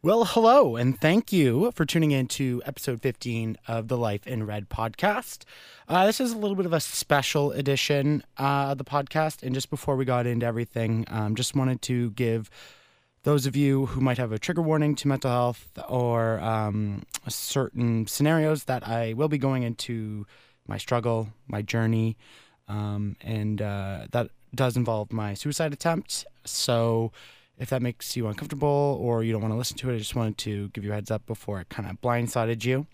Well, hello, and thank you for tuning in to episode 15 of the Life in Red podcast. Uh, this is a little bit of a special edition uh, of the podcast. And just before we got into everything, um, just wanted to give those of you who might have a trigger warning to mental health or um, certain scenarios that I will be going into my struggle, my journey, um, and uh, that does involve my suicide attempt. So if that makes you uncomfortable or you don't want to listen to it, I just wanted to give you a heads up before it kind of blindsided you.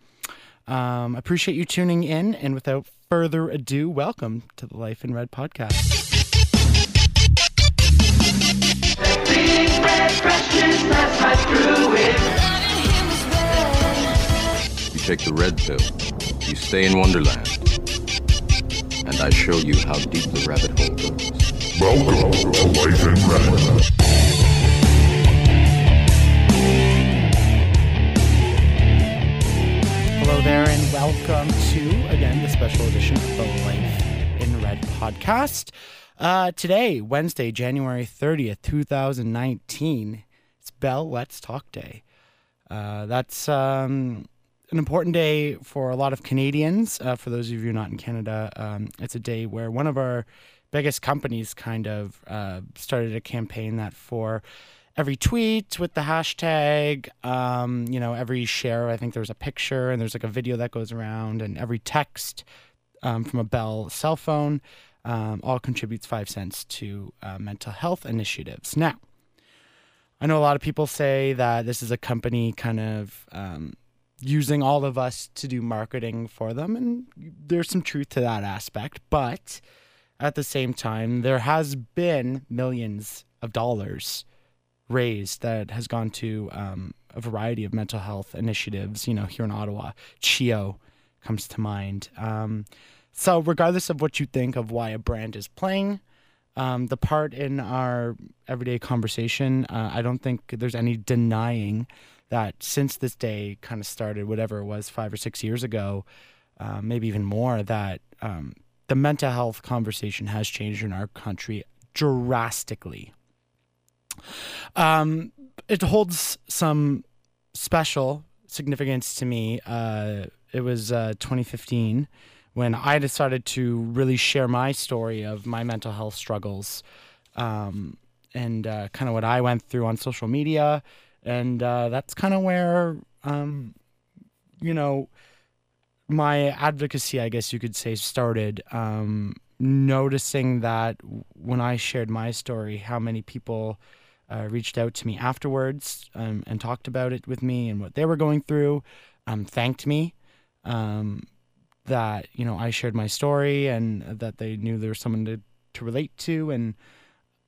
Um, appreciate you tuning in, and without further ado, welcome to the Life in Red podcast. You take the red pill, you stay in Wonderland, and I show you how deep the rabbit hole goes. Welcome to Life in Red. Hello there, and welcome to again the special edition of the Life in Red podcast. Uh, today, Wednesday, January 30th, 2019, it's Bell Let's Talk Day. Uh, that's um, an important day for a lot of Canadians. Uh, for those of you not in Canada, um, it's a day where one of our biggest companies kind of uh, started a campaign that for every tweet with the hashtag, um, you know, every share, I think there's a picture and there's like a video that goes around, and every text um, from a Bell cell phone um, all contributes five cents to uh, mental health initiatives. Now, I know a lot of people say that this is a company kind of um, using all of us to do marketing for them, and there's some truth to that aspect. But at the same time, there has been millions of dollars raised that has gone to um, a variety of mental health initiatives. You know, here in Ottawa, CHEO comes to mind. Um, so, regardless of what you think of why a brand is playing um, the part in our everyday conversation, uh, I don't think there's any denying that since this day kind of started, whatever it was, five or six years ago, uh, maybe even more, that um, the mental health conversation has changed in our country drastically. Um, it holds some special significance to me. Uh, it was uh, 2015 when I decided to really share my story of my mental health struggles um, and uh, kind of what I went through on social media. And uh, that's kind of where, um, you know, my advocacy, I guess you could say, started. Um, noticing that when I shared my story, how many people uh, reached out to me afterwards um, and talked about it with me and what they were going through, um, thanked me um, that you know I shared my story and that they knew there was someone to to relate to. And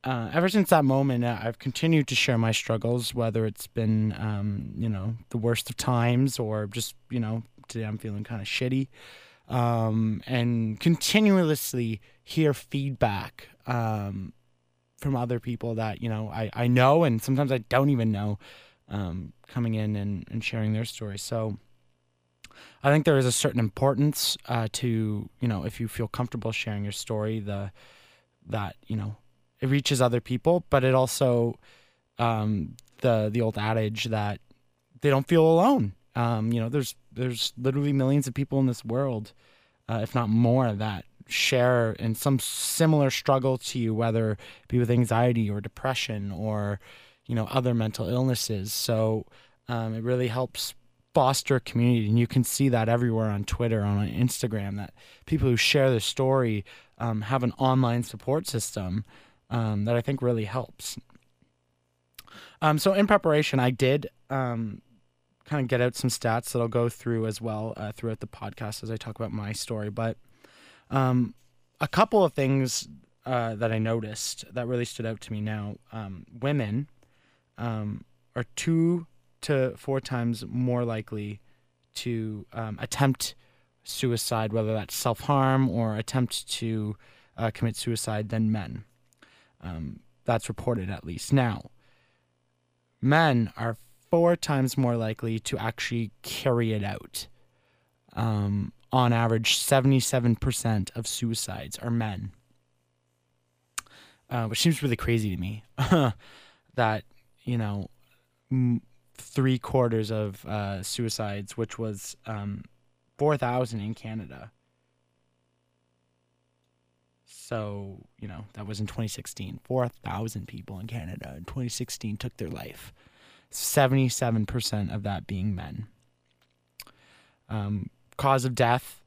uh, ever since that moment, uh, I've continued to share my struggles, whether it's been um, you know the worst of times or just you know today I'm feeling kind of shitty. Um, and continuously hear feedback um, from other people that you know I, I know and sometimes I don't even know um, coming in and, and sharing their stories. So I think there is a certain importance uh, to you know if you feel comfortable sharing your story, the that you know it reaches other people, but it also um, the the old adage that they don't feel alone. Um, you know, there's there's literally millions of people in this world, uh, if not more, that share in some similar struggle to you, whether it be with anxiety or depression or you know other mental illnesses. So um, it really helps foster community, and you can see that everywhere on Twitter, on Instagram, that people who share their story um, have an online support system um, that I think really helps. Um, so in preparation, I did um, kind of get out some stats that I'll go through as well uh, throughout the podcast as I talk about my story. But um, a couple of things uh, that I noticed that really stood out to me now um, women um, are two to four times more likely to um, attempt suicide, whether that's self harm or attempt to uh, commit suicide, than men. Um, that's reported at least. Now, men are four times more likely to actually carry it out. Um, on average, 77% of suicides are men, uh, which seems really crazy to me. that, you know, m- three quarters of uh, suicides, which was um, 4,000 in Canada. So, you know, that was in 2016. 4,000 people in Canada in 2016 took their life. 77% of that being men. Um, cause of death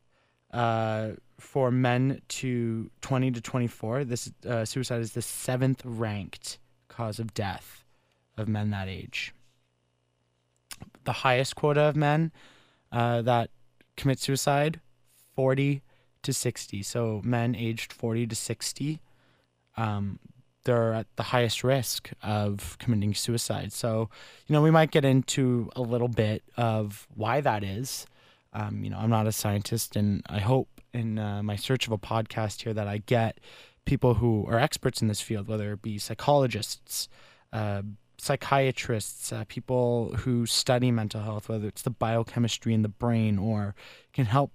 uh, for men to 20 to 24, this uh, suicide is the seventh ranked cause of death of men that age. The highest quota of men uh, that commit suicide, 40 to 60. So men aged 40 to 60, um, they're at the highest risk of committing suicide. So, you know, we might get into a little bit of why that is. Um, you know, I'm not a scientist, and I hope in uh, my search of a podcast here that I get people who are experts in this field, whether it be psychologists, uh, psychiatrists, uh, people who study mental health, whether it's the biochemistry in the brain or can help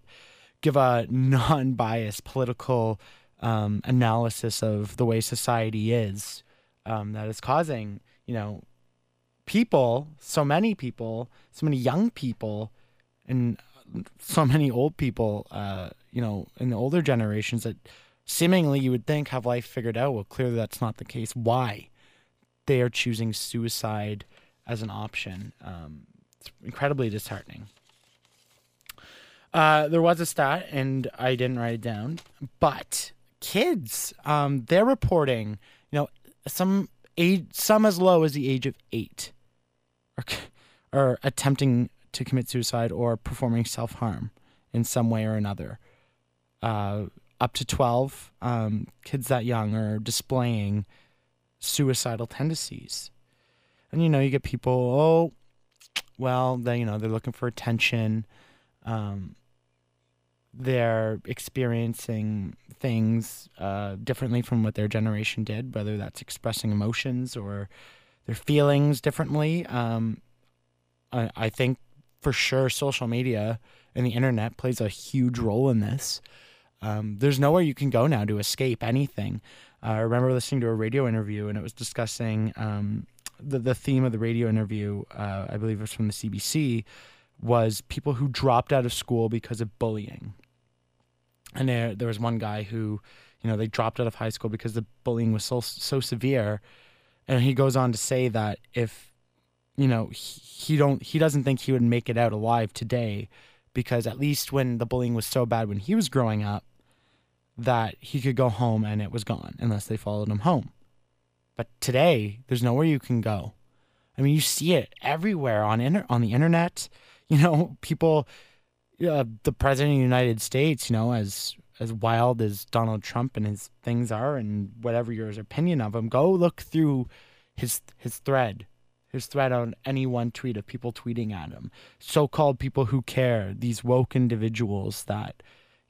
give a non biased political um, analysis of the way society is um, that is causing, you know, people, so many people, so many young people, and so many old people, uh, you know, in the older generations that seemingly you would think have life figured out. Well, clearly that's not the case. Why? They are choosing suicide as an option. Um, it's incredibly disheartening. Uh, there was a stat, and I didn't write it down, but kids, um, they're reporting, you know, some age, some as low as the age of eight, are, are attempting to commit suicide or performing self harm in some way or another. Uh, up to 12, um, kids that young are displaying suicidal tendencies. And, you know, you get people, oh, well, they, you know, they're looking for attention. Um, they're experiencing things uh, differently from what their generation did, whether that's expressing emotions or their feelings differently. Um, I, I think for sure social media and the internet plays a huge role in this. Um, there's nowhere you can go now to escape anything. Uh, I remember listening to a radio interview and it was discussing um, the the theme of the radio interview. Uh, I believe it was from the CBC. Was people who dropped out of school because of bullying. And there, there was one guy who, you know, they dropped out of high school because the bullying was so so severe, and he goes on to say that if, you know, he, don't he doesn't think he would make it out alive today, because at least when the bullying was so bad when he was growing up, that he could go home and it was gone unless they followed him home. But today, there's nowhere you can go. I mean, you see it everywhere on inter- on the internet. You know, people, uh, the president of the United States, you know, as as wild as Donald Trump and his things are, and whatever your opinion of him, go look through his his thread, his thread on any one tweet of people tweeting at him, so-called people who care, these woke individuals that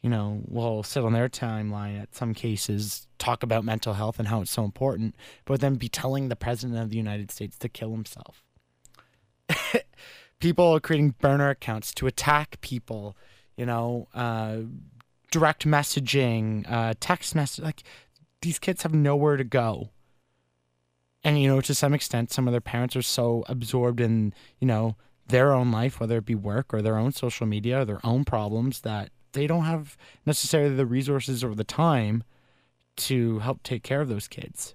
you know, will sit on their timeline at some cases, talk about mental health and how it's so important, but then be telling the president of the United States to kill himself. people are creating burner accounts to attack people, you know, uh, direct messaging, uh, text message. Like these kids have nowhere to go. And, you know, to some extent, some of their parents are so absorbed in, you know, their own life, whether it be work or their own social media or their own problems, that they don't have necessarily the resources or the time to help take care of those kids.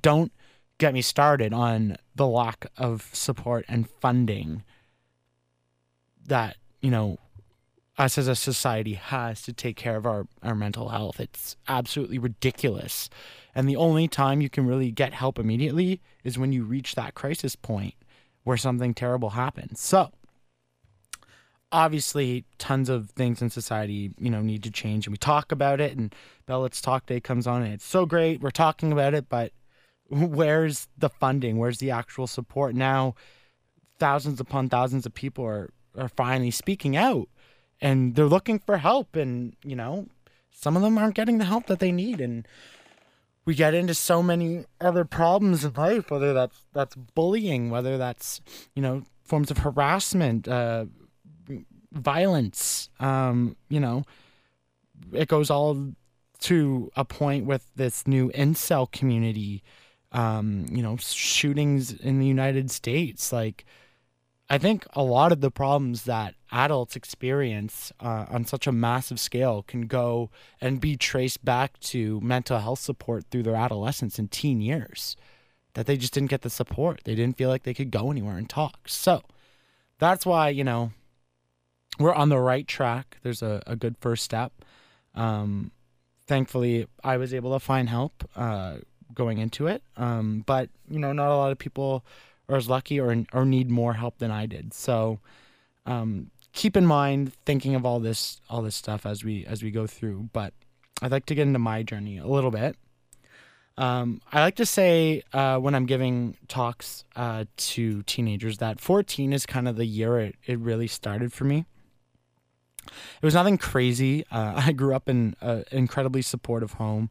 Don't get me started on the lack of support and funding that, you know, us as a society has to take care of our, our mental health. It's absolutely ridiculous. And the only time you can really get help immediately is when you reach that crisis point where something terrible happens. So, obviously tons of things in society you know need to change and we talk about it and bell let's talk day comes on and it's so great we're talking about it but where's the funding where's the actual support now thousands upon thousands of people are are finally speaking out and they're looking for help and you know some of them aren't getting the help that they need and we get into so many other problems in life whether that's that's bullying whether that's you know forms of harassment uh, violence. Um, you know, it goes all to a point with this new incel community. Um, you know, shootings in the United States. Like, I think a lot of the problems that adults experience uh, on such a massive scale can go and be traced back to mental health support through their adolescence and teen years. That they just didn't get the support. They didn't feel like they could go anywhere and talk. So that's why, you know, we're on the right track. There's a, a good first step. Um, thankfully, I was able to find help uh, going into it. Um, but, you know, not a lot of people are as lucky or, or need more help than I did. So, um, keep in mind thinking of all this all this stuff as we as we go through but i'd like to get into my journey a little bit. Um, i like to say uh, when i'm giving talks uh, to teenagers that 14 is kind of the year it, it really started for me. It was nothing crazy. Uh, i grew up in an incredibly supportive home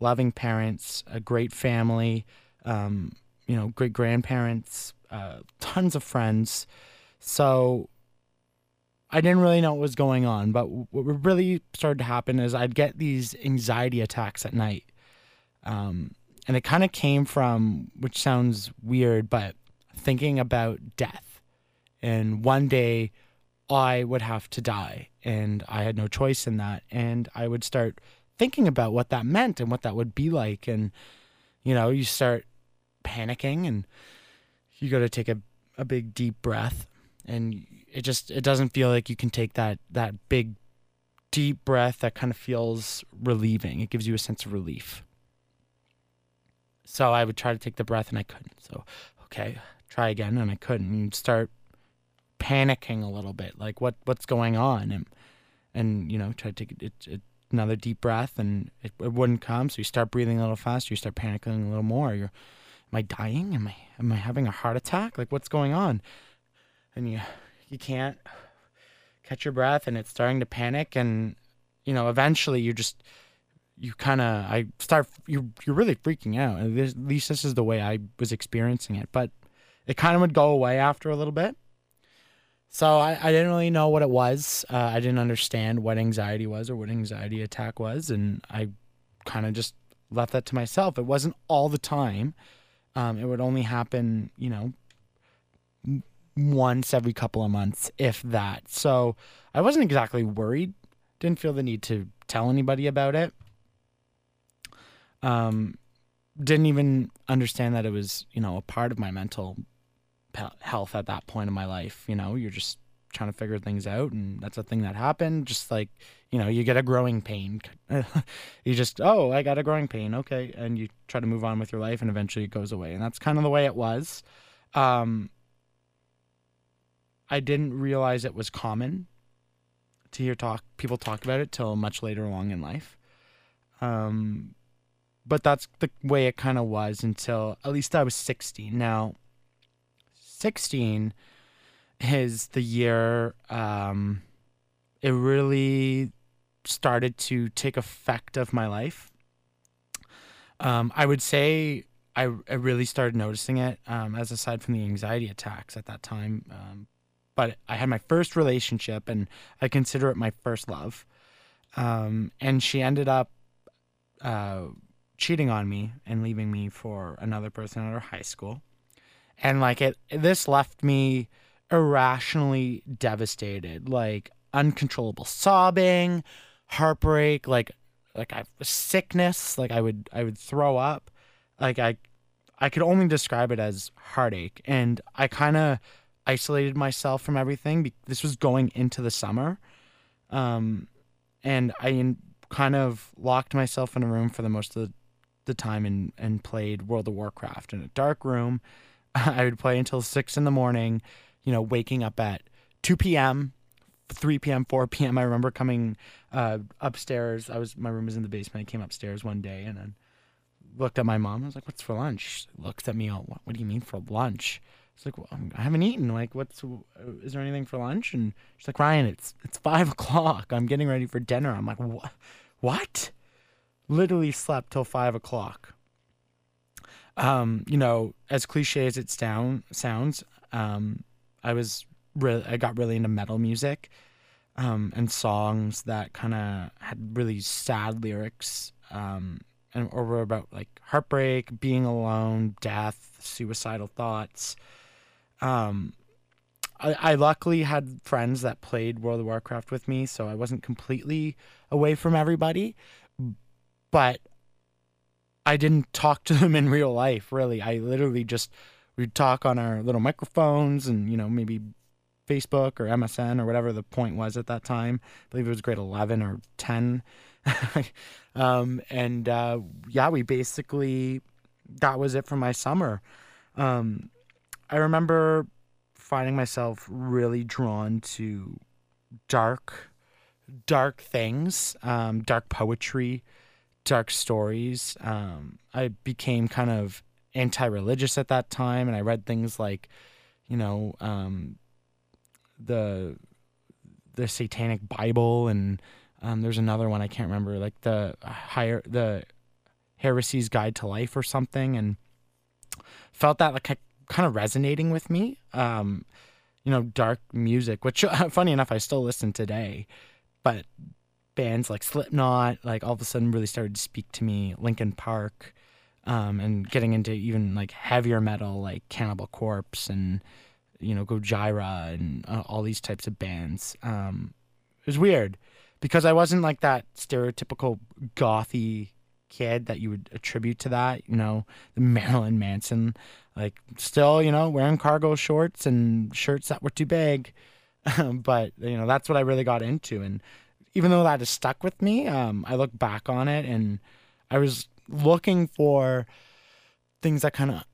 loving parents a great family um, you know great grandparents uh, tons of friends so I didn't really know what was going on, but what really started to happen is I'd get these anxiety attacks at night. Um, and it kind of came from, which sounds weird, but thinking about death. And one day I would have to die, and I had no choice in that. And I would start thinking about what that meant and what that would be like. And, you know, you start panicking and you got to take a, a big deep breath and it just it doesn't feel like you can take that that big deep breath that kind of feels relieving. It gives you a sense of relief. So I would try to take the breath and I couldn't. So okay, try again and I couldn't. You'd start panicking a little bit, like what what's going on, and and you know try to take it, it, another deep breath and it, it wouldn't come. So you start breathing a little faster. You start panicking a little more. You're, am I dying? Am I am I having a heart attack? Like what's going on? And you you can't catch your breath and it's starting to panic and you know eventually you just you kind of i start you you're really freaking out at least this is the way i was experiencing it but it kind of would go away after a little bit so i, I didn't really know what it was uh, i didn't understand what anxiety was or what anxiety attack was and i kind of just left that to myself it wasn't all the time um, it would only happen you know once every couple of months, if that. So I wasn't exactly worried. Didn't feel the need to tell anybody about it. Um, didn't even understand that it was, you know, a part of my mental health at that point in my life. You know, you're just trying to figure things out, and that's a thing that happened. Just like, you know, you get a growing pain. you just, oh, I got a growing pain. Okay. And you try to move on with your life, and eventually it goes away. And that's kind of the way it was. Um, I didn't realize it was common to hear talk people talk about it till much later along in life. Um, but that's the way it kind of was until at least I was 16. Now, 16 is the year um, it really started to take effect of my life. Um, I would say I, I really started noticing it um, as aside from the anxiety attacks at that time. Um, but I had my first relationship, and I consider it my first love. Um, and she ended up uh, cheating on me and leaving me for another person at her high school. And like it, this left me irrationally devastated, like uncontrollable sobbing, heartbreak, like like I sickness, like I would I would throw up, like I I could only describe it as heartache, and I kind of isolated myself from everything. This was going into the summer. Um, and I kind of locked myself in a room for the most of the, the time and, and played World of Warcraft in a dark room. I would play until six in the morning, you know, waking up at 2 p.m., 3 p.m., 4 p.m. I remember coming uh, upstairs. I was my room was in the basement. I came upstairs one day and then looked at my mom. I was like, "What's for lunch?" She looked at me. All, what, what do you mean for lunch? It's like, well, I haven't eaten. Like, what's? Is there anything for lunch? And she's like, Ryan, it's it's five o'clock. I'm getting ready for dinner. I'm like, what? What? Literally slept till five o'clock. Um, you know, as cliche as it sound sounds, um, I was really I got really into metal music, um, and songs that kind of had really sad lyrics, um, and or were about like heartbreak, being alone, death, suicidal thoughts um, I, I luckily had friends that played World of Warcraft with me, so I wasn't completely away from everybody. But I didn't talk to them in real life, really. I literally just we'd talk on our little microphones and, you know, maybe Facebook or MSN or whatever the point was at that time. I believe it was grade 11 or 10. um, and uh, yeah, we basically, that was it for my summer. Um, I remember finding myself really drawn to dark, dark things, um, dark poetry, dark stories. Um, I became kind of anti-religious at that time, and I read things like, you know, um, the the Satanic Bible, and um, there's another one I can't remember, like the higher the Heresy's Guide to Life or something, and felt that like kind of resonating with me. Um, you know, dark music, which funny enough, I still listen today, but bands like Slipknot, like all of a sudden really started to speak to me. Linkin Park, um, and getting into even like heavier metal, like Cannibal Corpse and you know Gojira and uh, all these types of bands. Um, it was weird because I wasn't like that stereotypical gothy kid that you would attribute to that. You know, the Marilyn Manson, like still, you know, wearing cargo shorts and shirts that were too big. but you know, that's what I really got into, and even though that has stuck with me, um, I look back on it and I was looking for things that kind of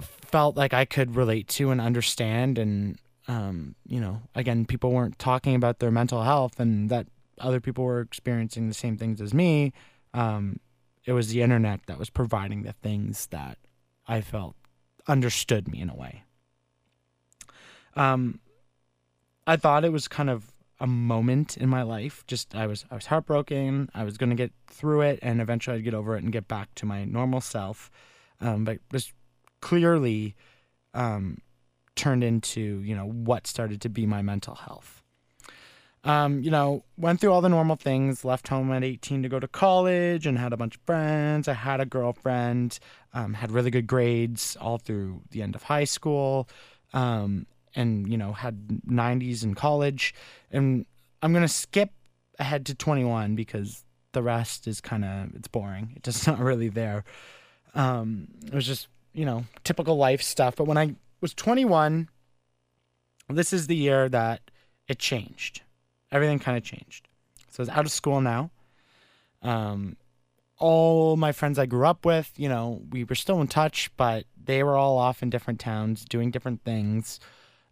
felt like I could relate to and understand. And, um, you know, again, people weren't talking about their mental health and that other people were experiencing the same things as me. Um, it was the internet that was providing the things that I felt understood me in a way. Um, I thought it was kind of a moment in my life. Just I was I was heartbroken. I was gonna get through it, and eventually I'd get over it and get back to my normal self. Um, but this clearly um, turned into you know what started to be my mental health. Um, you know, went through all the normal things. Left home at 18 to go to college, and had a bunch of friends. I had a girlfriend. Um, had really good grades all through the end of high school. Um, and you know had 90s in college. And i'm going to skip ahead to 21 because the rest is kind of it's boring. It's just not really there. Um, it was just you know typical life stuff. But when i was 21 this is the year that it changed. Everything kind of changed. So i was out of school now. Um, all my friends i grew up with you know we were still in touch but they were all off in different towns doing different things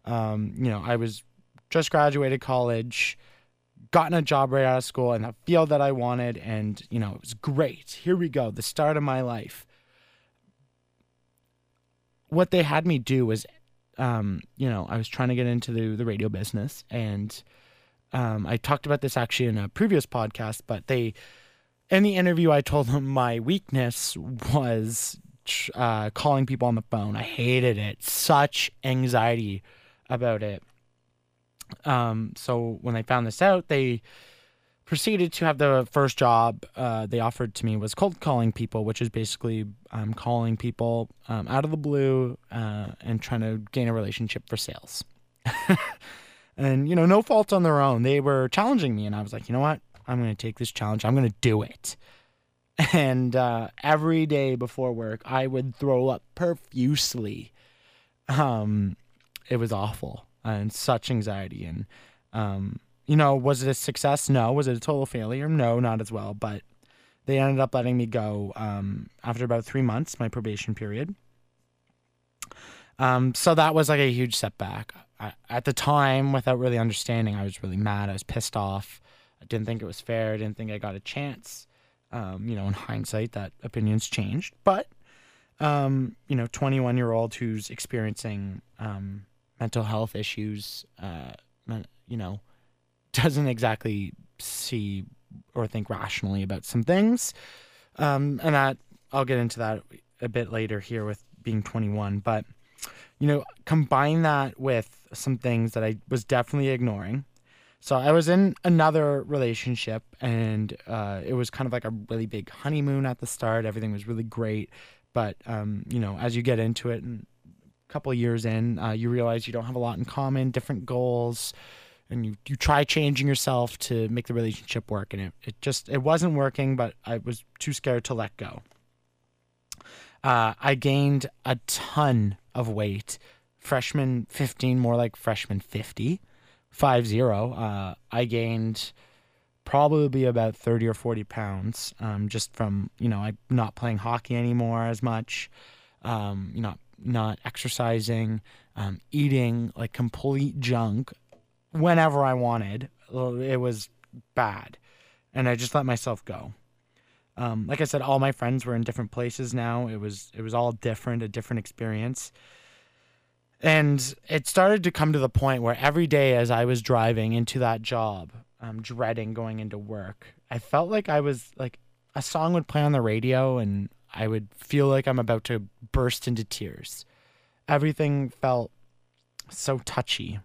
um, you know, I was just graduated college, gotten a job right out of school in the field that I wanted, and you know, it was great. Here we go, the start of my life. What they had me do was, um, you know, I was trying to get into the the radio business, and um, I talked about this actually in a previous podcast, but they. In the interview, I told them my weakness was uh, calling people on the phone. I hated it. Such anxiety about it. Um, so when they found this out, they proceeded to have the first job uh, they offered to me was cold calling people, which is basically um, calling people um, out of the blue uh, and trying to gain a relationship for sales. and you know, no fault on their own. They were challenging me, and I was like, you know what? I'm going to take this challenge. I'm going to do it. And uh, every day before work, I would throw up profusely. Um, it was awful and such anxiety and um, you know was it a success? No. Was it a total failure? No not as well but they ended up letting me go um, after about three months my probation period. Um, so that was like a huge setback. I, at the time without really understanding i was really mad. I was pissed off. I didn't think it was fair. I didn't think i got a chance. Um, you know in hindsight that opinions changed. But um, you know 21 year old who's experiencing um, mental health issues, uh, you know, doesn't exactly see or think rationally about some things. Um, and that I'll get into that a bit later here with being 21. But, you know, combine that with some things that I was definitely ignoring. So I was in another relationship, and uh, it was kind of like a really big honeymoon at the start. Everything was really great, but um, you know, as you get into it and couple years in, uh, you realize you don't have a lot in common, different goals, and you, you try changing yourself to make the relationship work. And it, it just it wasn't working, but I was too scared to let go. Uh, I gained a ton of weight. Freshman 15, more like freshman 50, 5 0. Uh, I gained probably about 30 or 40 pounds um, just from, you know, I'm not playing hockey anymore as much, um, you know, not exercising, um, eating like complete junk whenever I wanted. It was bad. And I just let myself go. Um, like I said, all my friends were in different places now. It was it was all different, a different experience. And it started to come to the point where every day as I was driving into that job, um, dreading going into work, I felt like I was like a song would play on the radio and I would feel like I'm about to burst into tears. Everything felt so touchy.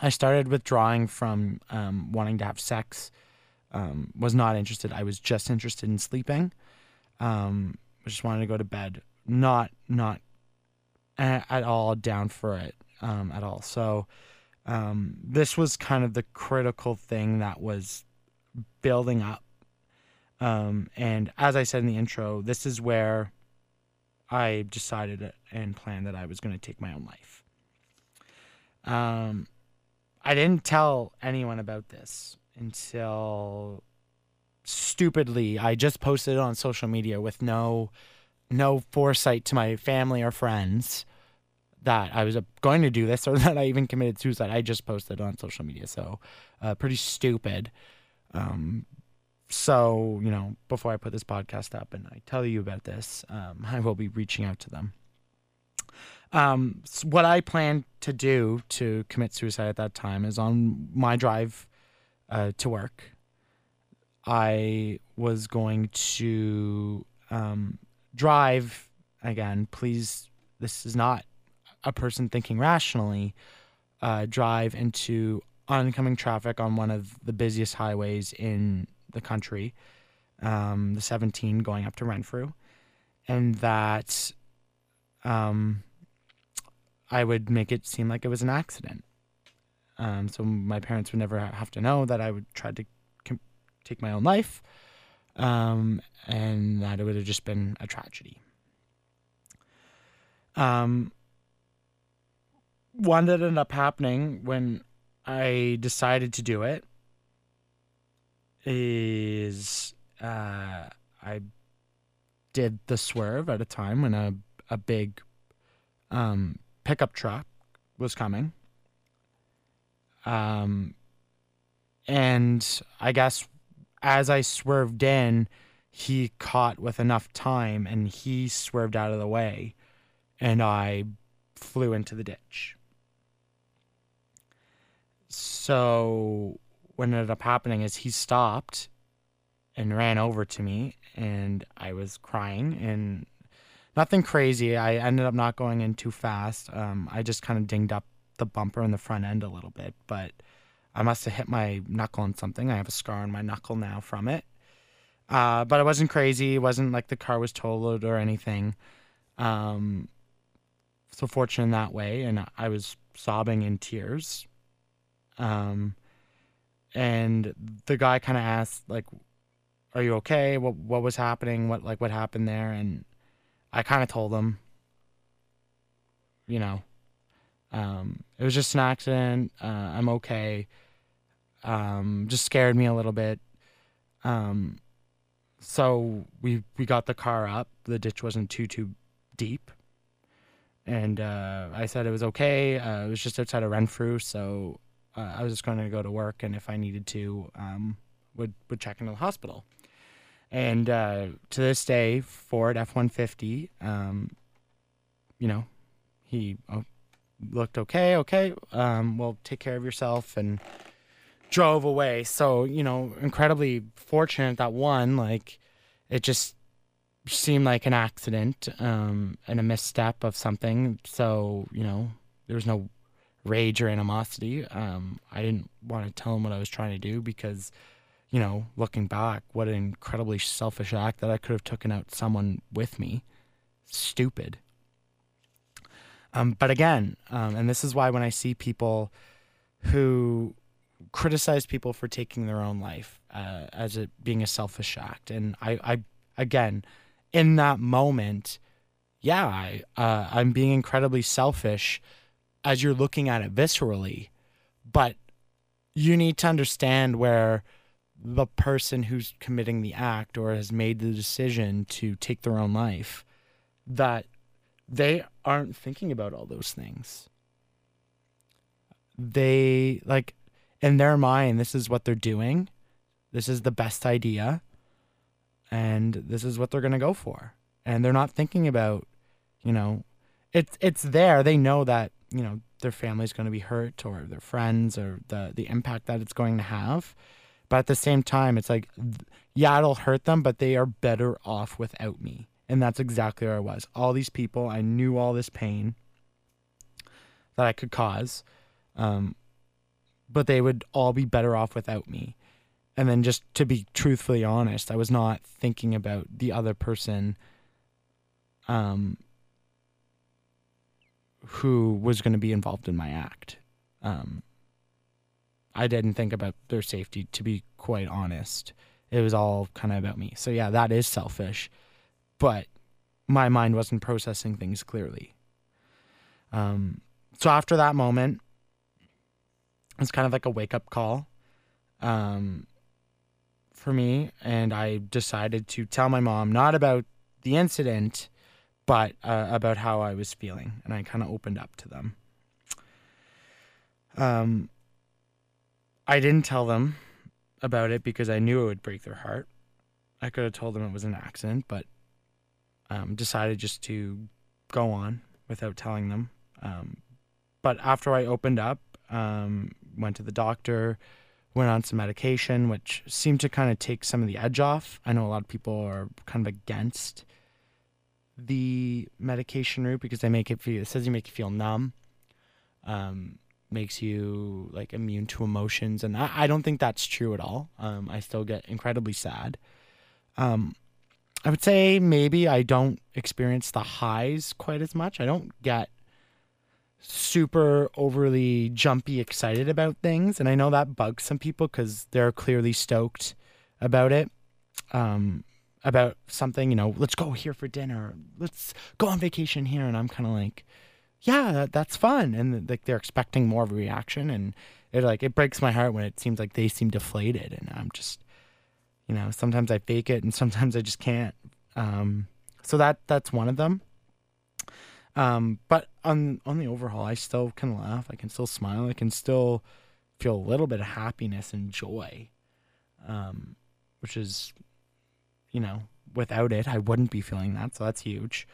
I started withdrawing from um, wanting to have sex um, was not interested. I was just interested in sleeping. Um, just wanted to go to bed. Not not at, at all down for it um, at all. So um, this was kind of the critical thing that was building up. Um, and as I said in the intro, this is where I decided and planned that I was going to take my own life. Um, I didn't tell anyone about this until stupidly I just posted it on social media with no no foresight to my family or friends that I was going to do this or that I even committed suicide. I just posted on social media, so uh, pretty stupid. Um, so you know, before I put this podcast up and I tell you about this, um, I will be reaching out to them. Um, so what I plan to do to commit suicide at that time is on my drive uh, to work. I was going to um, drive again. Please, this is not a person thinking rationally. Uh, drive into oncoming traffic on one of the busiest highways in the country, um, the 17 going up to Renfrew, and that um, I would make it seem like it was an accident. Um, so my parents would never have to know that I would try to com- take my own life, um, and that it would have just been a tragedy. Um, one that ended up happening when I decided to do it is uh, I did the swerve at a time when a a big um, pickup truck was coming um, and I guess as I swerved in, he caught with enough time and he swerved out of the way and I flew into the ditch. So what ended up happening is he stopped and ran over to me and I was crying and nothing crazy. I ended up not going in too fast. Um, I just kind of dinged up the bumper in the front end a little bit, but I must have hit my knuckle on something. I have a scar on my knuckle now from it. Uh, but it wasn't crazy. It wasn't like the car was totaled or anything. Um, so fortunate in that way. And I was sobbing in tears. Um, and the guy kind of asked, like, "Are you okay? What what was happening? What like what happened there?" And I kind of told him, you know, um, it was just an accident. Uh, I'm okay. Um, just scared me a little bit. Um, so we we got the car up. The ditch wasn't too too deep, and uh, I said it was okay. Uh, it was just outside of Renfrew, so uh, I was just going to go to work, and if I needed to, um, would would check into the hospital. And uh, to this day, Ford F one fifty, um, you know, he oh, looked okay, okay, um, well, take care of yourself, and drove away. So, you know, incredibly fortunate that one, like, it just seemed like an accident um, and a misstep of something. So, you know, there was no rage or animosity. Um, I didn't want to tell him what I was trying to do because, you know, looking back, what an incredibly selfish act that I could have taken out someone with me. Stupid. Um, but again, um, and this is why when I see people who criticize people for taking their own life uh, as it being a selfish act, and I, I again, in that moment, yeah, I, uh, I'm being incredibly selfish as you're looking at it viscerally, but you need to understand where the person who's committing the act or has made the decision to take their own life that they aren't thinking about all those things. They like in their mind this is what they're doing. This is the best idea and this is what they're going to go for. And they're not thinking about, you know, it's it's there. They know that, you know, their family's going to be hurt or their friends or the the impact that it's going to have. But at the same time, it's like, yeah, it'll hurt them, but they are better off without me. And that's exactly where I was. All these people, I knew all this pain that I could cause, um, but they would all be better off without me. And then, just to be truthfully honest, I was not thinking about the other person um, who was going to be involved in my act. Um, I didn't think about their safety, to be quite honest. It was all kind of about me. So, yeah, that is selfish. But my mind wasn't processing things clearly. Um, so, after that moment, it's kind of like a wake up call um, for me. And I decided to tell my mom not about the incident, but uh, about how I was feeling. And I kind of opened up to them. Um, I didn't tell them about it because I knew it would break their heart. I could have told them it was an accident, but um, decided just to go on without telling them. Um, but after I opened up, um, went to the doctor, went on some medication, which seemed to kind of take some of the edge off. I know a lot of people are kind of against the medication route because they make it feel. It says you make you feel numb. Um, makes you like immune to emotions and I, I don't think that's true at all um, i still get incredibly sad um, i would say maybe i don't experience the highs quite as much i don't get super overly jumpy excited about things and i know that bugs some people because they're clearly stoked about it um, about something you know let's go here for dinner let's go on vacation here and i'm kind of like yeah, that, that's fun. And like they're expecting more of a reaction. And it like, it breaks my heart when it seems like they seem deflated. And I'm just, you know, sometimes I fake it and sometimes I just can't. Um, so that, that's one of them. Um, but on, on the overhaul, I still can laugh. I can still smile. I can still feel a little bit of happiness and joy. Um, which is, you know, without it, I wouldn't be feeling that. So that's huge.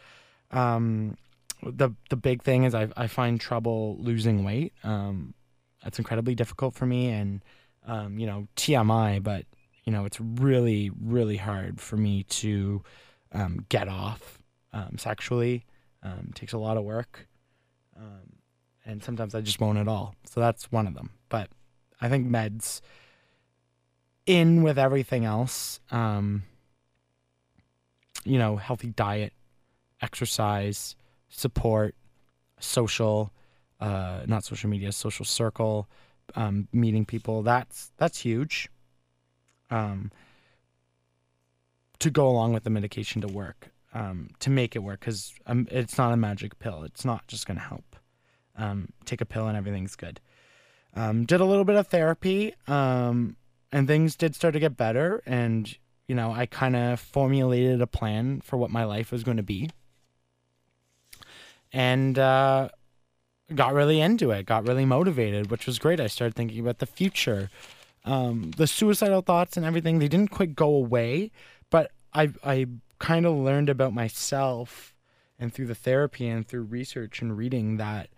Um, the the big thing is I I find trouble losing weight. Um, that's incredibly difficult for me, and um, you know TMI, but you know it's really really hard for me to um, get off um, sexually. Um, takes a lot of work, um, and sometimes I just won't at all. So that's one of them. But I think meds in with everything else. Um, you know, healthy diet, exercise support, social, uh, not social media, social circle, um, meeting people. That's that's huge. Um, to go along with the medication to work, um, to make it work, because um, it's not a magic pill. It's not just going to help. Um, take a pill and everything's good. Um, did a little bit of therapy, um, and things did start to get better. And you know, I kind of formulated a plan for what my life was going to be and uh, got really into it, got really motivated, which was great. I started thinking about the future. Um, the suicidal thoughts and everything, they didn't quite go away, but I, I kind of learned about myself and through the therapy and through research and reading that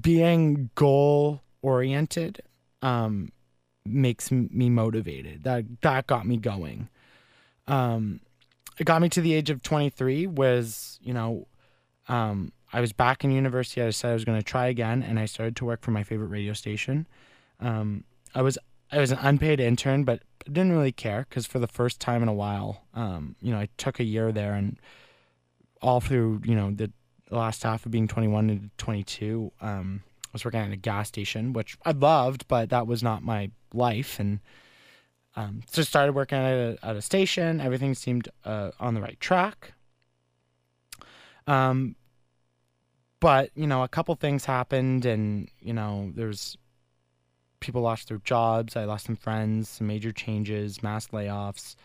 being goal oriented um, makes me motivated. That that got me going. Um, it got me to the age of 23 was, you know, um, I was back in university. I decided I was going to try again, and I started to work for my favorite radio station. Um, I was I was an unpaid intern, but didn't really care because for the first time in a while, um, you know, I took a year there, and all through you know the the last half of being 21 and 22, um, I was working at a gas station, which I loved, but that was not my life. And um, so started working at a, at a station. Everything seemed uh, on the right track. Um, but you know, a couple things happened, and you know, there's people lost their jobs. I lost some friends, some major changes, mass layoffs.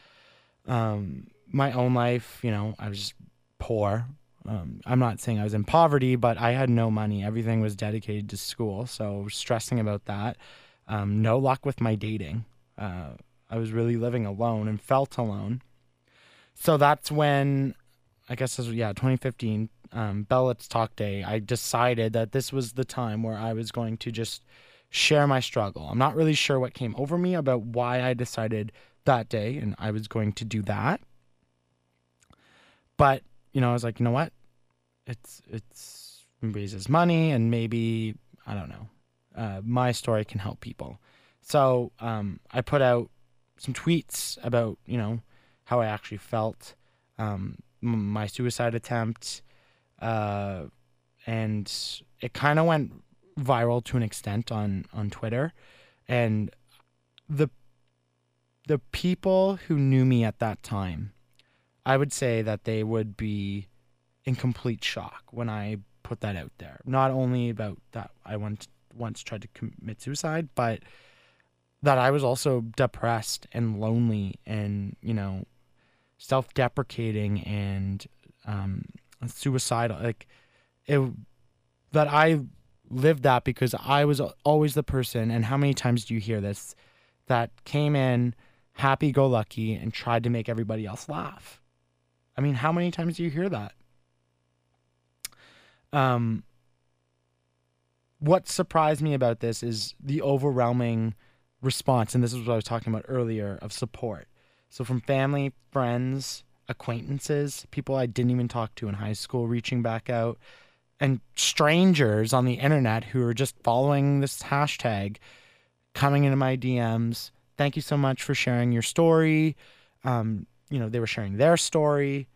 Um, my own life, you know, I was just poor. Um, I'm not saying I was in poverty, but I had no money. Everything was dedicated to school, so stressing about that. Um, no luck with my dating. Uh, I was really living alone and felt alone. So that's when, I guess was, yeah, 2015, um, Bell Let's Talk Day, I decided that this was the time where I was going to just share my struggle. I'm not really sure what came over me about why I decided that day and I was going to do that. But, you know, I was like, you know what? It's it's raises money and maybe I don't know. Uh, my story can help people. So um, I put out some tweets about, you know, how I actually felt, um, my suicide attempt, uh, and it kind of went viral to an extent on on Twitter, and the the people who knew me at that time, I would say that they would be in complete shock when I put that out there. Not only about that I once once tried to commit suicide, but that I was also depressed and lonely and you know self-deprecating and um, suicidal. Like it that I lived that because I was always the person. And how many times do you hear this? That came in happy go lucky and tried to make everybody else laugh. I mean, how many times do you hear that? Um, what surprised me about this is the overwhelming response, and this is what I was talking about earlier of support. So, from family, friends, acquaintances, people I didn't even talk to in high school reaching back out, and strangers on the internet who are just following this hashtag coming into my DMs. Thank you so much for sharing your story. Um, you know, they were sharing their story.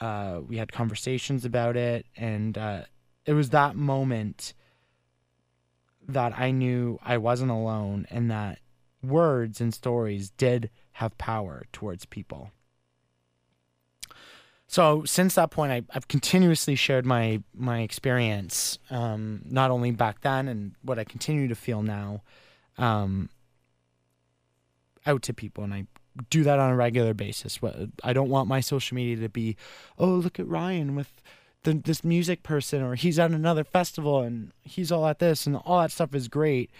Uh, we had conversations about it, and uh, it was that moment that I knew I wasn't alone and that words and stories did have power towards people. So since that point, I, have continuously shared my my experience, um, not only back then and what I continue to feel now, um, out to people, and I do that on a regular basis. I don't want my social media to be, oh look at Ryan with the, this music person, or he's at another festival and he's all at this, and all that stuff is great.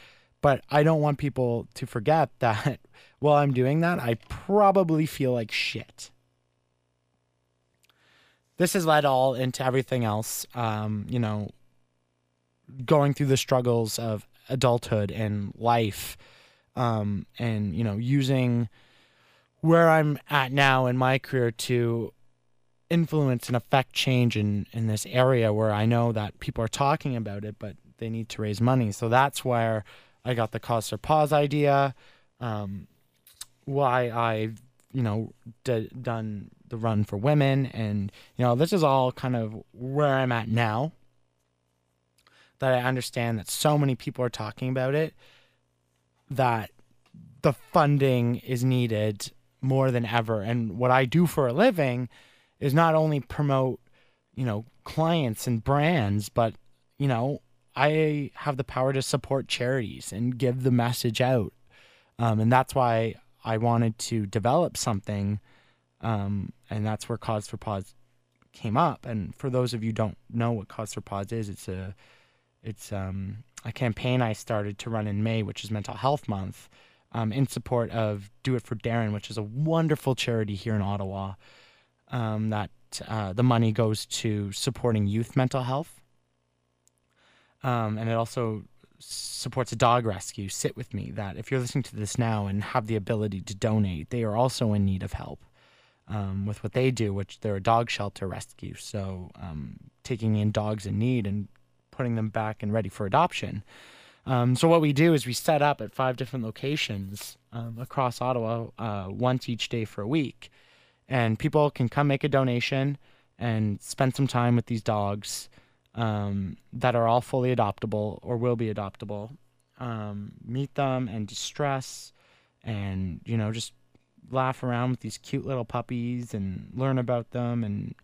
But I don't want people to forget that while I'm doing that, I probably feel like shit this has led all into everything else. Um, you know, going through the struggles of adulthood and life, um, and you know, using where I'm at now in my career to influence and affect change in in this area where I know that people are talking about it, but they need to raise money. So that's where I got the cause for pause idea. Um, why I've you know done the run for women and you know this is all kind of where i'm at now that i understand that so many people are talking about it that the funding is needed more than ever and what i do for a living is not only promote you know clients and brands but you know i have the power to support charities and give the message out um, and that's why i wanted to develop something um, and that's where Cause for Pause came up. And for those of you don't know what Cause for Pause is, it's a it's um, a campaign I started to run in May, which is Mental Health Month, um, in support of Do It for Daron, which is a wonderful charity here in Ottawa. Um, that uh, the money goes to supporting youth mental health, um, and it also supports a dog rescue. Sit with me. That if you're listening to this now and have the ability to donate, they are also in need of help um, with what they do, which they're a dog shelter rescue. So um, taking in dogs in need and putting them back and ready for adoption. Um, so what we do is we set up at five different locations um, across Ottawa uh, once each day for a week, and people can come make a donation, and spend some time with these dogs um, that are all fully adoptable or will be adoptable. Um, meet them and distress, and you know just laugh around with these cute little puppies and learn about them and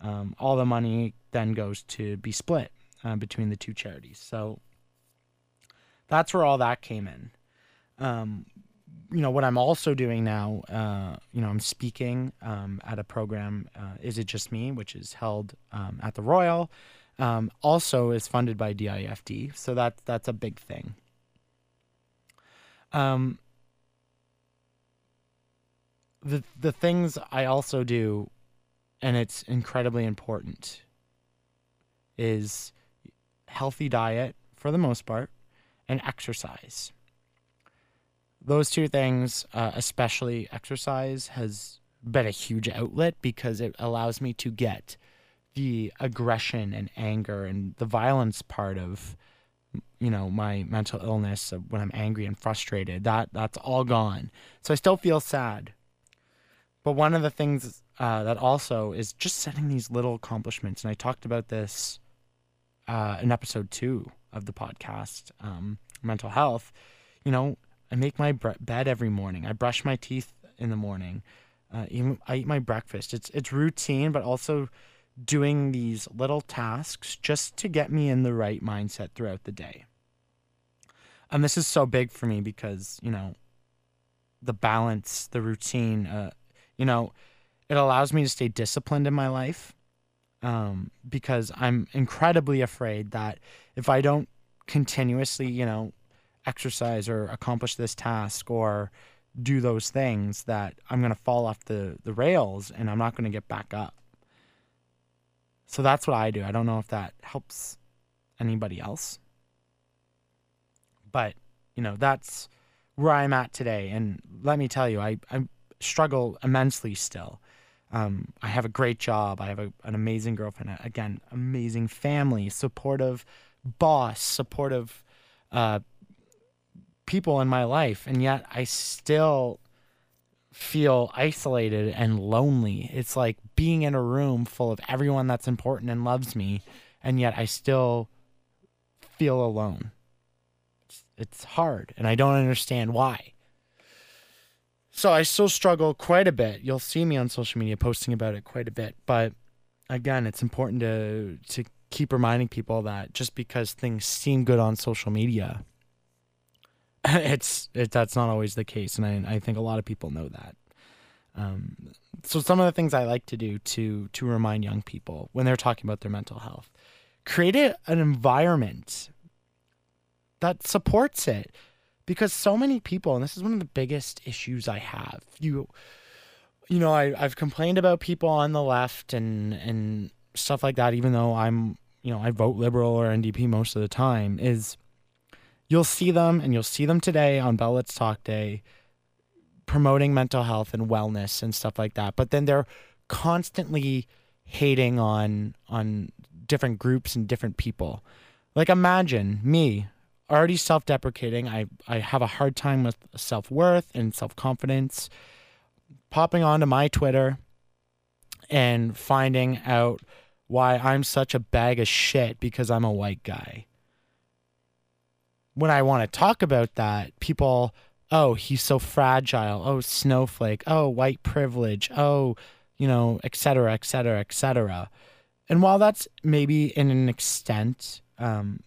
um, all the money then goes to be split uh, between the two charities so that's where all that came in um, you know what i'm also doing now uh, you know i'm speaking um, at a program uh, is it just me which is held um, at the royal um, also is funded by DIFD so that that's a big thing um, the the things I also do, and it's incredibly important, is healthy diet for the most part, and exercise. Those two things, uh, especially exercise, has been a huge outlet because it allows me to get the aggression and anger and the violence part of you know my mental illness when i'm angry and frustrated that that's all gone so i still feel sad but one of the things uh, that also is just setting these little accomplishments, and I talked about this uh, in episode two of the podcast, um, mental health. You know, I make my bed every morning. I brush my teeth in the morning. Uh, even I eat my breakfast. It's it's routine, but also doing these little tasks just to get me in the right mindset throughout the day. And this is so big for me because you know the balance, the routine, uh, you know, it allows me to stay disciplined in my life um, because I'm incredibly afraid that if I don't continuously, you know, exercise or accomplish this task or do those things, that I'm going to fall off the, the rails and I'm not going to get back up. So that's what I do. I don't know if that helps anybody else. But, you know, that's where I'm at today. And let me tell you, I, I struggle immensely still. Um, I have a great job. I have a, an amazing girlfriend. Again, amazing family, supportive boss, supportive uh, people in my life, and yet I still feel isolated and lonely. It's like being in a room full of everyone that's important and loves me, and yet I still feel alone. It's, it's hard, and I don't understand why. So I still struggle quite a bit. You'll see me on social media posting about it quite a bit, but again, it's important to to keep reminding people that just because things seem good on social media, it's it, that's not always the case, and I, I think a lot of people know that. Um, so some of the things I like to do to to remind young people when they're talking about their mental health, create a, an environment that supports it because so many people, and this is one of the biggest issues I have. You, you know, I I've complained about people on the left and and stuff like that. Even though I'm, you know, I vote liberal or NDP most of the time, is you'll see them and you'll see them today on Bell Let's Talk Day promoting mental health and wellness and stuff like that. But then they're constantly hating on on different groups and different people. Like imagine me already self-deprecating. I I have a hard time with self-worth and self-confidence. Popping onto my Twitter and finding out why I'm such a bag of shit because I'm a white guy. When I want to talk about that, people, oh, he's so fragile. Oh, snowflake. Oh, white privilege. Oh, you know, et cetera, et cetera, et cetera. And while that's maybe in an extent um,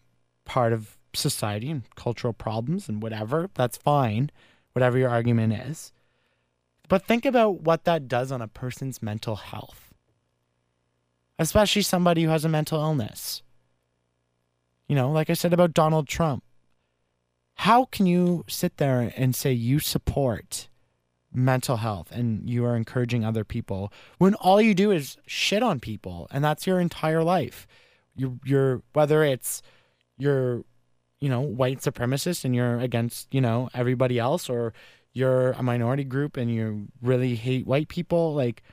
part of society and cultural problems and whatever. That's fine, whatever your argument is. But think about what that does on a person's mental health, especially somebody who has a mental illness. You know, like I said about Donald Trump. How can you sit there and say you support mental health and you are encouraging other people when all you do is shit on people and that's your entire life? You're, you're whether it's you're you know, white supremacist and you're against, you know, everybody else or you're a minority group and you really hate white people, like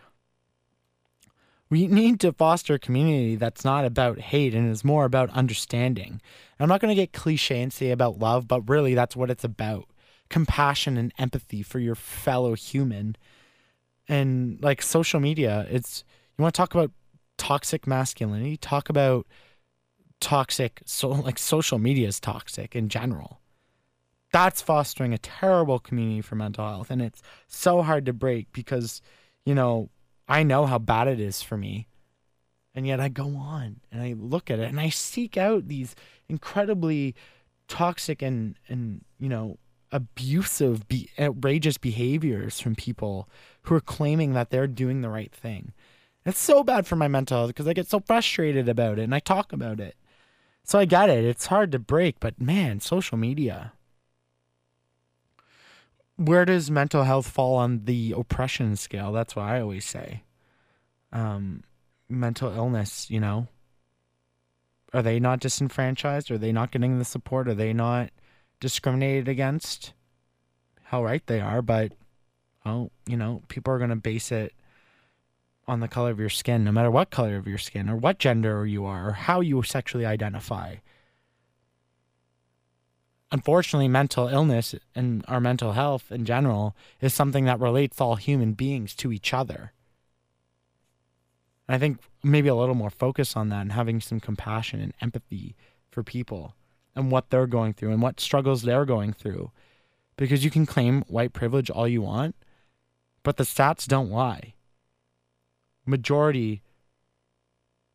we need to foster a community that's not about hate and is more about understanding. And I'm not going to get cliche and say about love, but really that's what it's about. Compassion and empathy for your fellow human. And like social media, it's you want to talk about toxic masculinity, talk about toxic so like social media is toxic in general. That's fostering a terrible community for mental health and it's so hard to break because you know, I know how bad it is for me. And yet I go on and I look at it and I seek out these incredibly toxic and and you know abusive be- outrageous behaviors from people who are claiming that they're doing the right thing. It's so bad for my mental health because I get so frustrated about it and I talk about it. So I get it. It's hard to break, but man, social media. Where does mental health fall on the oppression scale? That's what I always say. Um, mental illness, you know, are they not disenfranchised? Are they not getting the support? Are they not discriminated against? How right they are, but oh, you know, people are going to base it on the color of your skin, no matter what color of your skin or what gender you are or how you sexually identify. Unfortunately, mental illness and our mental health in general is something that relates all human beings to each other. And I think maybe a little more focus on that and having some compassion and empathy for people and what they're going through and what struggles they're going through. Because you can claim white privilege all you want, but the stats don't lie. Majority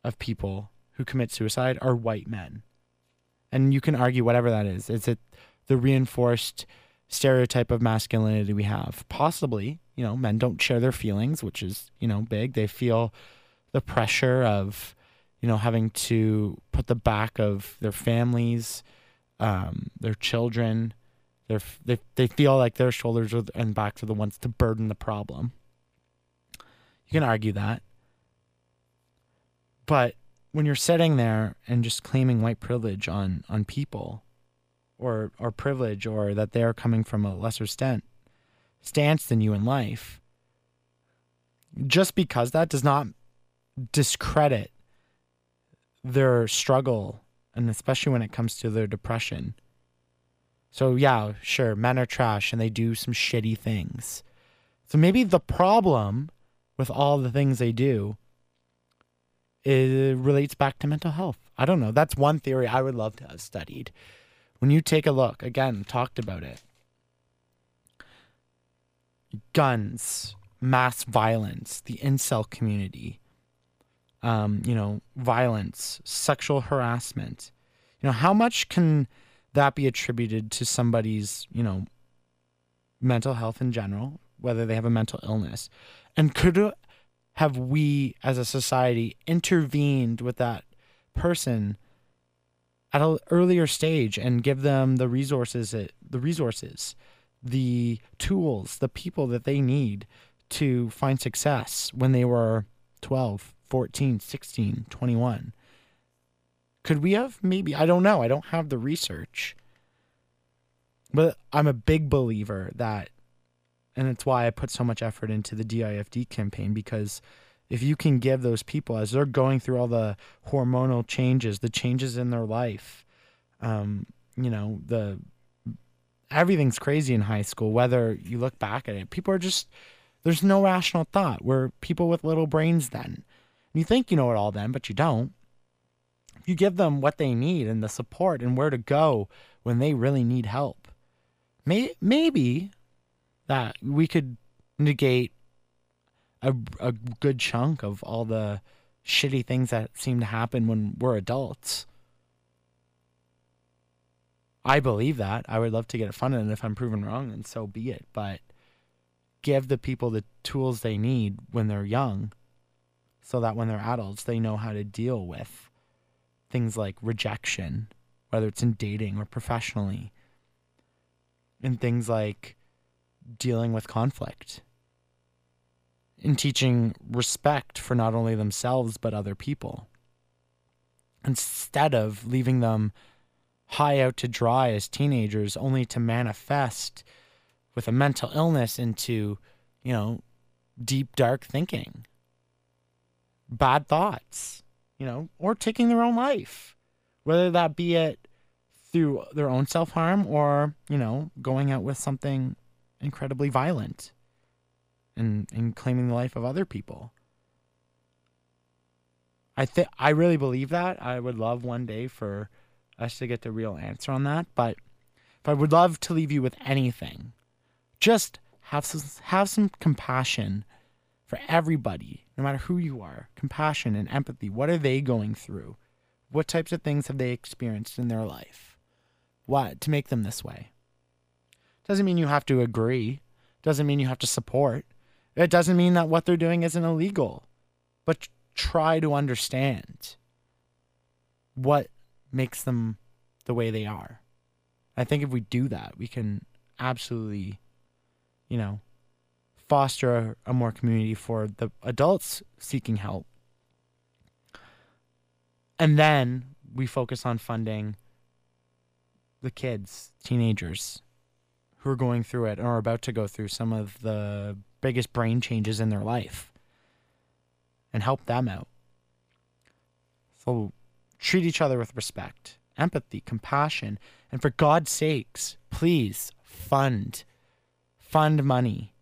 of people who commit suicide are white men. And you can argue whatever that is. Is it the reinforced stereotype of masculinity we have? Possibly. You know, men don't share their feelings, which is, you know, big. They feel the pressure of you know having to put the back of their families um, their children their, they, they feel like their shoulders and backs are the ones to burden the problem you can argue that but when you're sitting there and just claiming white privilege on on people or or privilege or that they are coming from a lesser stent stance than you in life just because that does not discredit their struggle and especially when it comes to their depression. So yeah, sure, men are trash and they do some shitty things. So maybe the problem with all the things they do it relates back to mental health. I don't know. That's one theory I would love to have studied. When you take a look, again, talked about it. Guns, mass violence, the incel community, um, you know, violence, sexual harassment. You know, how much can that be attributed to somebody's, you know, mental health in general, whether they have a mental illness? And could have we as a society intervened with that person at an earlier stage and give them the resources the resources, the tools, the people that they need to find success when they were 12, 14, 16, 21. Could we have? Maybe. I don't know. I don't have the research. But I'm a big believer that, and it's why I put so much effort into the DIFD campaign because if you can give those people, as they're going through all the hormonal changes, the changes in their life, um, you know, the everything's crazy in high school, whether you look back at it, people are just, there's no rational thought. We're people with little brains then. You think you know it all then, but you don't. You give them what they need and the support and where to go when they really need help. May, maybe that we could negate a, a good chunk of all the shitty things that seem to happen when we're adults. I believe that. I would love to get it funded, and if I'm proven wrong, then so be it. But give the people the tools they need when they're young so that when they're adults, they know how to deal with things like rejection, whether it's in dating or professionally, and things like dealing with conflict, in teaching respect for not only themselves but other people. Instead of leaving them high out to dry as teenagers only to manifest with a mental illness into, you know, deep, dark thinking bad thoughts, you know, or taking their own life, whether that be it through their own self harm or, you know, going out with something incredibly violent and, and claiming the life of other people. I think I really believe that. I would love one day for us to get the real answer on that. But if I would love to leave you with anything, just have some, have some compassion for everybody, no matter who you are. Compassion and empathy. What are they going through? What types of things have they experienced in their life? What to make them this way? Doesn't mean you have to agree. Doesn't mean you have to support. It doesn't mean that what they're doing isn't illegal. But try to understand what makes them the way they are. I think if we do that, we can absolutely, you know, foster a, a more community for the adults seeking help. And then we focus on funding the kids, teenagers who are going through it or are about to go through some of the biggest brain changes in their life and help them out. So treat each other with respect, empathy, compassion, and for God's sakes, please fund fund money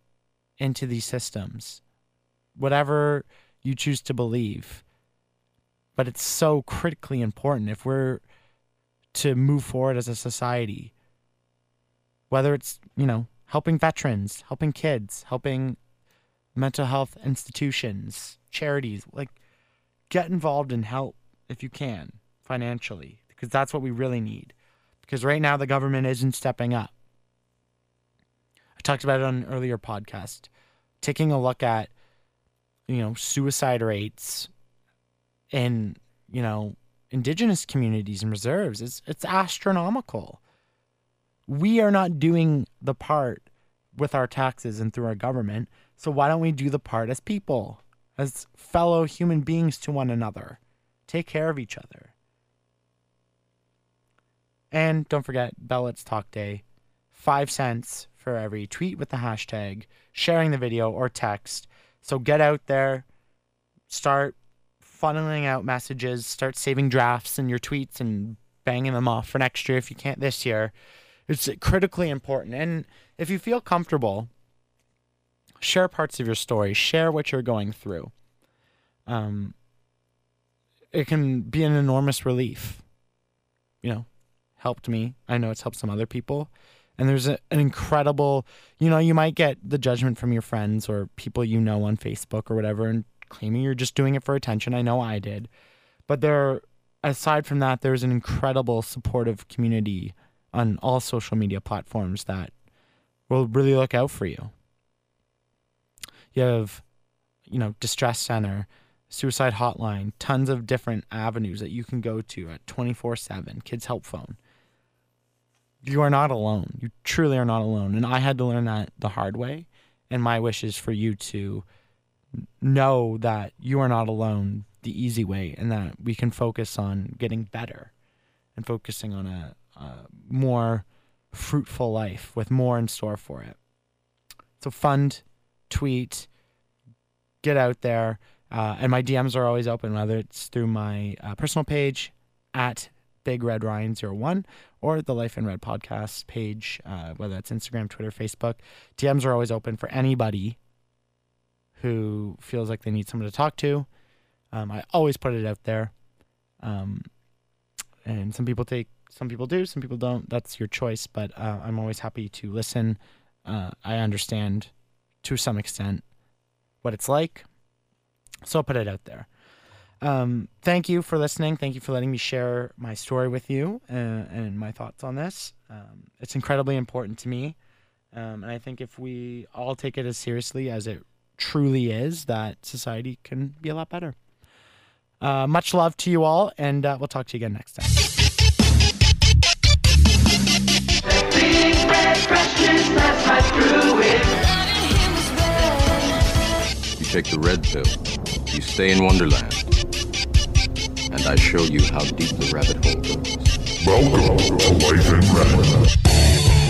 into these systems. Whatever you choose to believe. But it's so critically important if we're to move forward as a society. Whether it's, you know, helping veterans, helping kids, helping mental health institutions, charities, like get involved and help if you can financially because that's what we really need. Because right now the government isn't stepping up. I talked about it on an earlier podcast. Taking a look at, you know, suicide rates in, you know, indigenous communities and reserves, it's it's astronomical. We are not doing the part with our taxes and through our government. So why don't we do the part as people, as fellow human beings to one another? Take care of each other. And don't forget Bell Let's Talk Day. Five cents for every tweet with the hashtag, sharing the video, or text. So get out there, start funneling out messages, start saving drafts in your tweets and banging them off for next year if you can't this year. It's critically important. And if you feel comfortable, share parts of your story, share what you're going through. Um, it can be an enormous relief. You know, helped me. I know it's helped some other people. And there's a, an incredible, you know, you might get the judgment from your friends or people you know on Facebook or whatever and claiming you're just doing it for attention. I know I did. But there, aside from that, there's an incredible supportive community on all social media platforms that will really look out for you. You have, you know, Distress Center, Suicide Hotline, tons of different avenues that you can go to at 24 7, Kids Help Phone you are not alone. You truly are not alone. And I had to learn that the hard way. And my wish is for you to know that you are not alone the easy way and that we can focus on getting better and focusing on a, a more fruitful life with more in store for it. So, fund, tweet, get out there. Uh, and my DMs are always open, whether it's through my uh, personal page at Big Red Ryan 01 or the Life in Red podcast page, uh, whether that's Instagram, Twitter, Facebook. DMs are always open for anybody who feels like they need someone to talk to. Um, I always put it out there. Um, and some people take, some people do, some people don't. That's your choice, but uh, I'm always happy to listen. Uh, I understand to some extent what it's like. So I'll put it out there. Um, thank you for listening. Thank you for letting me share my story with you and, uh, and my thoughts on this. Um, it's incredibly important to me. Um, and I think if we all take it as seriously as it truly is, that society can be a lot better. Uh, much love to you all, and uh, we'll talk to you again next time. You take the red pill. You stay in Wonderland and I show you how deep the rabbit hole goes. Welcome to Life in Red.